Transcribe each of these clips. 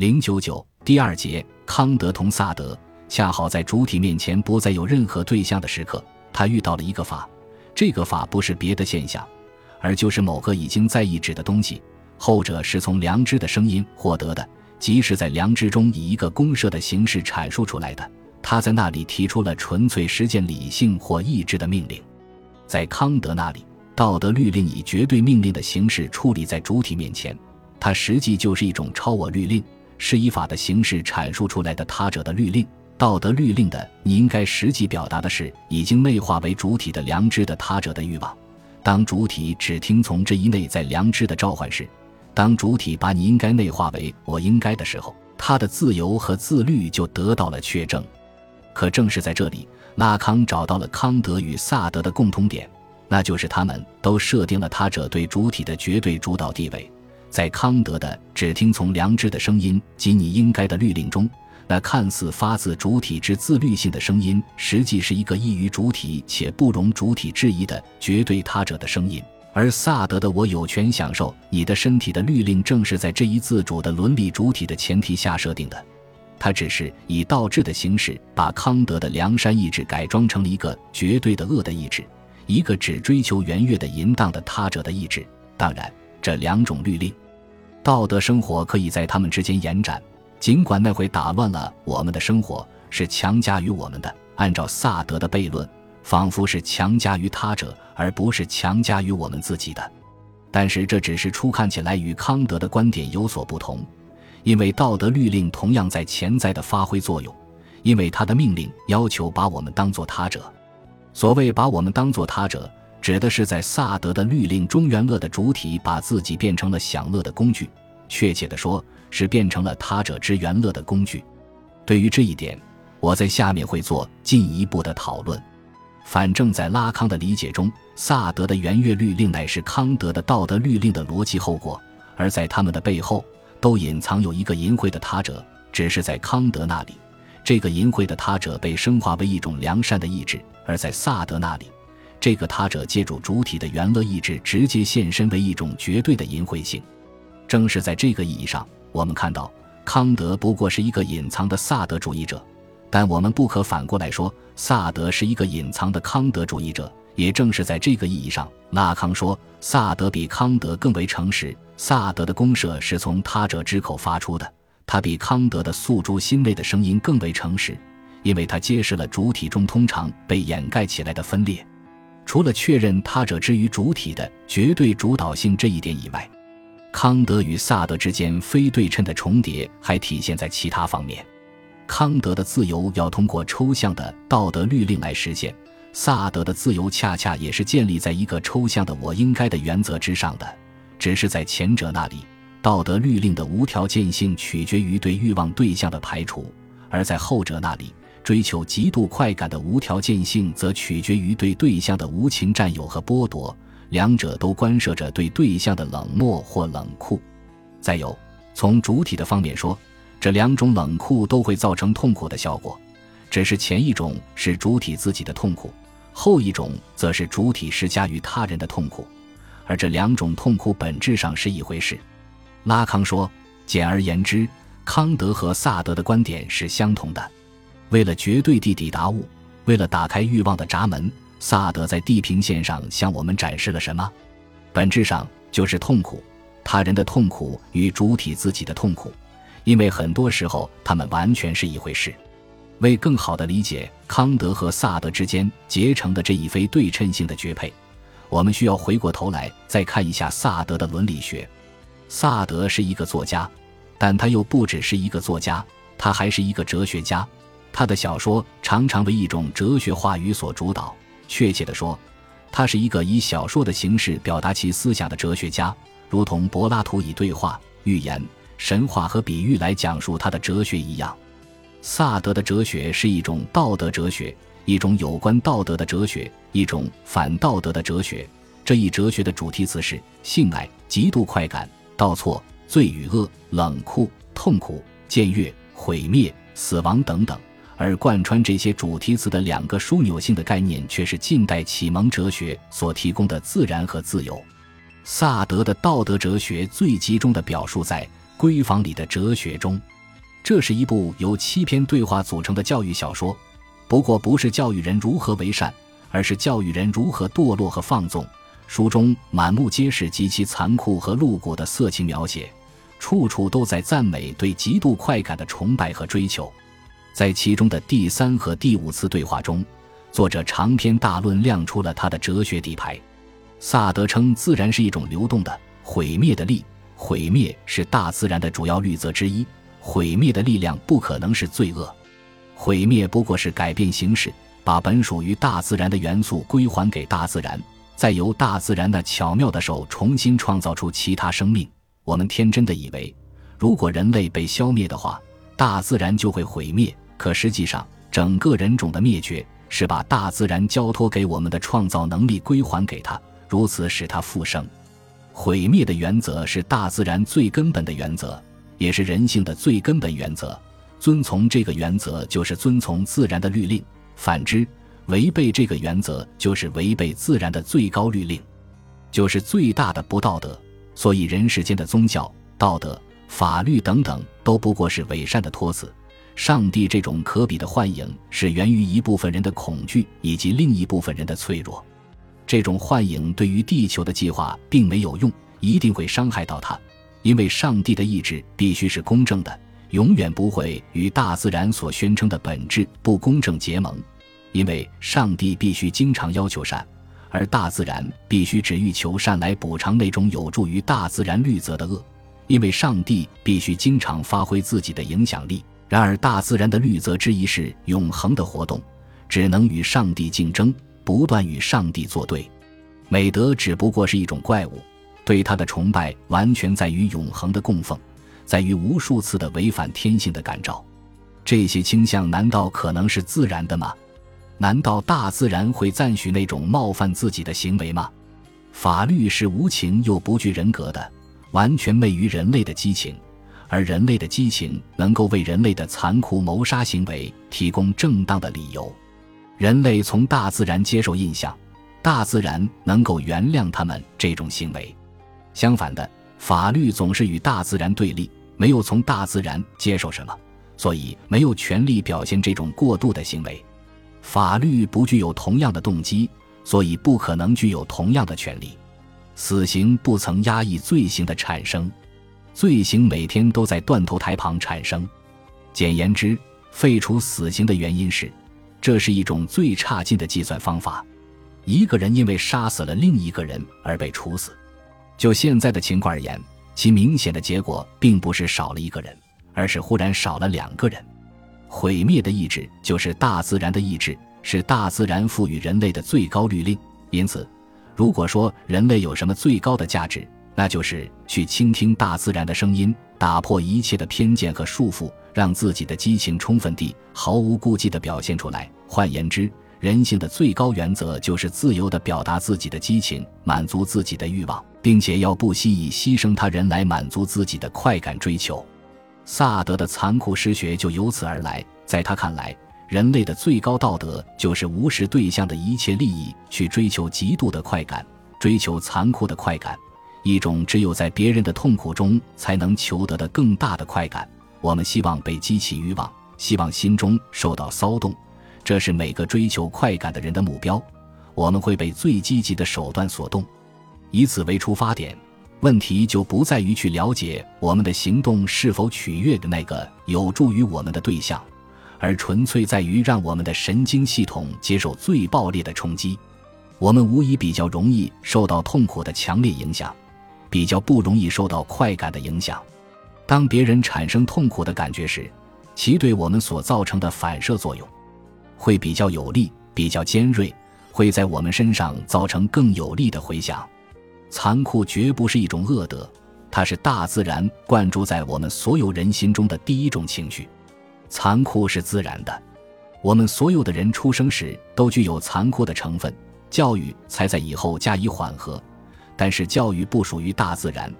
零九九第二节，康德同萨德。恰好在主体面前不再有任何对象的时刻，他遇到了一个法，这个法不是别的现象，而就是某个已经在意指的东西，后者是从良知的声音获得的，即是在良知中以一个公社的形式阐述出来的。他在那里提出了纯粹实践理性或意志的命令，在康德那里，道德律令以绝对命令的形式处理在主体面前，它实际就是一种超我律令，是以法的形式阐述出来的他者的律令。道德律令的你应该实际表达的是已经内化为主体的良知的他者的欲望。当主体只听从这一内在良知的召唤时，当主体把你应该内化为我应该的时候，他的自由和自律就得到了确证。可正是在这里，拉康找到了康德与萨德的共同点，那就是他们都设定了他者对主体的绝对主导地位。在康德的“只听从良知的声音及你应该的律令”中，那看似发自主体之自律性的声音，实际是一个异于主体且不容主体质疑的绝对他者的声音。而萨德的“我有权享受你的身体”的律令，正是在这一自主的伦理主体的前提下设定的。他只是以倒置的形式，把康德的良善意志改装成了一个绝对的恶的意志，一个只追求圆月的淫荡的他者的意志。当然，这两种律令，道德生活可以在他们之间延展，尽管那会打乱了我们的生活，是强加于我们的。按照萨德的悖论，仿佛是强加于他者，而不是强加于我们自己的。但是，这只是初看起来与康德的观点有所不同。因为道德律令同样在潜在的发挥作用，因为他的命令要求把我们当作他者。所谓把我们当作他者，指的是在萨德的律令中，元乐的主体把自己变成了享乐的工具，确切的说，是变成了他者之元乐的工具。对于这一点，我在下面会做进一步的讨论。反正，在拉康的理解中，萨德的元乐律令乃是康德的道德律令的逻辑后果，而在他们的背后。都隐藏有一个淫秽的他者，只是在康德那里，这个淫秽的他者被升华为一种良善的意志；而在萨德那里，这个他者借助主体的原乐意志，直接现身为一种绝对的淫秽性。正是在这个意义上，我们看到康德不过是一个隐藏的萨德主义者，但我们不可反过来说，萨德是一个隐藏的康德主义者。也正是在这个意义上，拉康说萨德比康德更为诚实。萨德的公社是从他者之口发出的，他比康德的诉诸心内的声音更为诚实，因为他揭示了主体中通常被掩盖起来的分裂。除了确认他者之于主体的绝对主导性这一点以外，康德与萨德之间非对称的重叠还体现在其他方面。康德的自由要通过抽象的道德律令来实现，萨德的自由恰恰也是建立在一个抽象的“我应该”的原则之上的。只是在前者那里，道德律令的无条件性取决于对欲望对象的排除；而在后者那里，追求极度快感的无条件性则取决于对对象的无情占有和剥夺。两者都关涉着对对象的冷漠或冷酷。再有，从主体的方面说，这两种冷酷都会造成痛苦的效果，只是前一种是主体自己的痛苦，后一种则是主体施加于他人的痛苦。而这两种痛苦本质上是一回事，拉康说：“简而言之，康德和萨德的观点是相同的。为了绝对地抵达物，为了打开欲望的闸门，萨德在地平线上向我们展示了什么？本质上就是痛苦，他人的痛苦与主体自己的痛苦，因为很多时候他们完全是一回事。为更好地理解康德和萨德之间结成的这一非对称性的绝配。”我们需要回过头来再看一下萨德的伦理学。萨德是一个作家，但他又不只是一个作家，他还是一个哲学家。他的小说常常为一种哲学话语所主导。确切地说，他是一个以小说的形式表达其思想的哲学家，如同柏拉图以对话、寓言、神话和比喻来讲述他的哲学一样。萨德的哲学是一种道德哲学。一种有关道德的哲学，一种反道德的哲学。这一哲学的主题词是性爱、极度快感、道错、罪与恶、冷酷、痛苦、僭越、毁灭、死亡等等。而贯穿这些主题词的两个枢纽性的概念，却是近代启蒙哲学所提供的自然和自由。萨德的道德哲学最集中的表述在闺房里的哲学中。这是一部由七篇对话组成的教育小说，不过不是教育人如何为善，而是教育人如何堕落和放纵。书中满目皆是极其残酷和露骨的色情描写，处处都在赞美对极度快感的崇拜和追求。在其中的第三和第五次对话中，作者长篇大论亮出了他的哲学底牌。萨德称自然是一种流动的、毁灭的力，毁灭是大自然的主要律则之一。毁灭的力量不可能是罪恶，毁灭不过是改变形式，把本属于大自然的元素归还给大自然，再由大自然的巧妙的手重新创造出其他生命。我们天真的以为，如果人类被消灭的话，大自然就会毁灭。可实际上，整个人种的灭绝是把大自然交托给我们的创造能力归还给他，如此使他复生。毁灭的原则是大自然最根本的原则。也是人性的最根本原则，遵从这个原则就是遵从自然的律令；反之，违背这个原则就是违背自然的最高律令，就是最大的不道德。所以，人世间的宗教、道德、法律等等，都不过是伪善的托词。上帝这种可比的幻影，是源于一部分人的恐惧以及另一部分人的脆弱。这种幻影对于地球的计划并没有用，一定会伤害到他。因为上帝的意志必须是公正的，永远不会与大自然所宣称的本质不公正结盟。因为上帝必须经常要求善，而大自然必须只欲求善来补偿那种有助于大自然律则的恶。因为上帝必须经常发挥自己的影响力。然而，大自然的律则之一是永恒的活动，只能与上帝竞争，不断与上帝作对。美德只不过是一种怪物。对他的崇拜完全在于永恒的供奉，在于无数次的违反天性的感召。这些倾向难道可能是自然的吗？难道大自然会赞许那种冒犯自己的行为吗？法律是无情又不具人格的，完全昧于人类的激情，而人类的激情能够为人类的残酷谋杀行为提供正当的理由。人类从大自然接受印象，大自然能够原谅他们这种行为。相反的，法律总是与大自然对立，没有从大自然接受什么，所以没有权利表现这种过度的行为。法律不具有同样的动机，所以不可能具有同样的权利。死刑不曾压抑罪行的产生，罪行每天都在断头台旁产生。简言之，废除死刑的原因是，这是一种最差劲的计算方法。一个人因为杀死了另一个人而被处死。就现在的情况而言，其明显的结果并不是少了一个人，而是忽然少了两个人。毁灭的意志就是大自然的意志，是大自然赋予人类的最高律令。因此，如果说人类有什么最高的价值，那就是去倾听大自然的声音，打破一切的偏见和束缚，让自己的激情充分地、毫无顾忌地表现出来。换言之，人性的最高原则就是自由地表达自己的激情，满足自己的欲望，并且要不惜以牺牲他人来满足自己的快感追求。萨德的残酷诗学就由此而来。在他看来，人类的最高道德就是无视对象的一切利益，去追求极度的快感，追求残酷的快感，一种只有在别人的痛苦中才能求得的更大的快感。我们希望被激起欲望，希望心中受到骚动。这是每个追求快感的人的目标。我们会被最积极的手段所动，以此为出发点，问题就不在于去了解我们的行动是否取悦的那个有助于我们的对象，而纯粹在于让我们的神经系统接受最暴烈的冲击。我们无疑比较容易受到痛苦的强烈影响，比较不容易受到快感的影响。当别人产生痛苦的感觉时，其对我们所造成的反射作用。会比较有力，比较尖锐，会在我们身上造成更有力的回响。残酷绝不是一种恶德，它是大自然灌注在我们所有人心中的第一种情绪。残酷是自然的，我们所有的人出生时都具有残酷的成分，教育才在以后加以缓和。但是教育不属于大自然，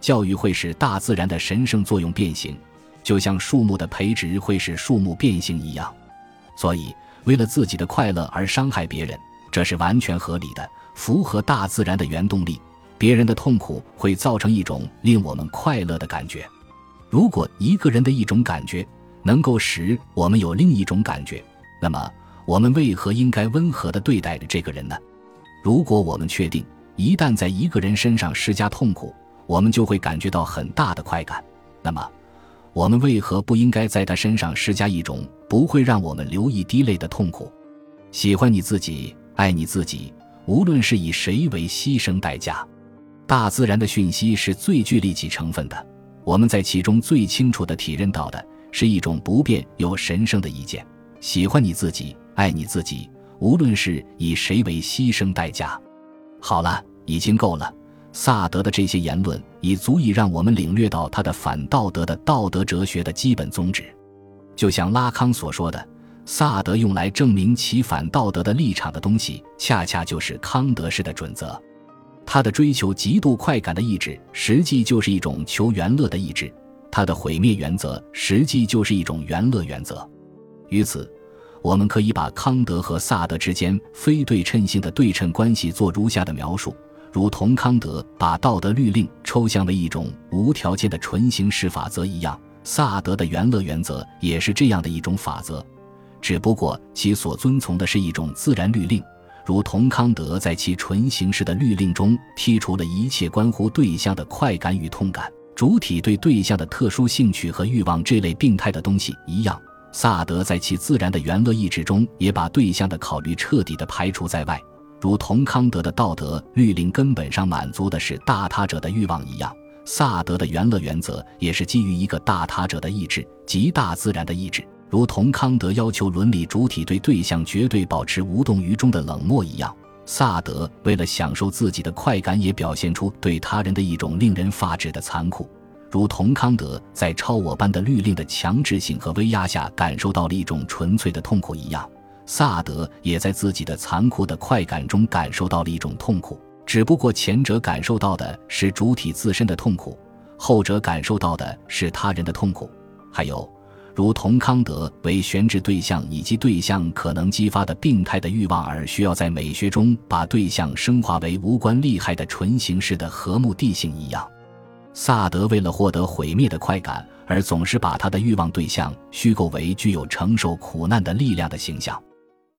教育会使大自然的神圣作用变形，就像树木的培植会使树木变形一样。所以。为了自己的快乐而伤害别人，这是完全合理的，符合大自然的原动力。别人的痛苦会造成一种令我们快乐的感觉。如果一个人的一种感觉能够使我们有另一种感觉，那么我们为何应该温和地对待这个人呢？如果我们确定一旦在一个人身上施加痛苦，我们就会感觉到很大的快感，那么我们为何不应该在他身上施加一种不会让我们流一滴泪的痛苦？喜欢你自己，爱你自己，无论是以谁为牺牲代价。大自然的讯息是最具利己成分的，我们在其中最清楚地体认到的是一种不变又神圣的意见：喜欢你自己，爱你自己，无论是以谁为牺牲代价。好了，已经够了。萨德的这些言论已足以让我们领略到他的反道德的道德哲学的基本宗旨。就像拉康所说的，萨德用来证明其反道德的立场的东西，恰恰就是康德式的准则。他的追求极度快感的意志，实际就是一种求原乐的意志；他的毁灭原则，实际就是一种原乐原则。于此，我们可以把康德和萨德之间非对称性的对称关系做如下的描述：如同康德把道德律令抽象为一种无条件的纯形式法则一样，萨德的原乐原则也是这样的一种法则，只不过其所遵从的是一种自然律令。如同康德在其纯形式的律令中剔除了一切关乎对象的快感与痛感、主体对对象的特殊兴趣和欲望这类病态的东西一样，萨德在其自然的原乐意志中也把对象的考虑彻底的排除在外。如同康德的道德律令根本上满足的是大他者的欲望一样，萨德的原乐原则也是基于一个大他者的意志即大自然的意志。如同康德要求伦理主体对对象绝对保持无动于衷的冷漠一样，萨德为了享受自己的快感，也表现出对他人的一种令人发指的残酷。如同康德在超我般的律令的强制性和威压下感受到了一种纯粹的痛苦一样，萨德也在自己的残酷的快感中感受到了一种痛苦。只不过前者感受到的是主体自身的痛苦，后者感受到的是他人的痛苦。还有。如同康德为悬置对象以及对象可能激发的病态的欲望而需要在美学中把对象升华为无关利害的纯形式的和睦地性一样，萨德为了获得毁灭的快感而总是把他的欲望对象虚构为具有承受苦难的力量的形象。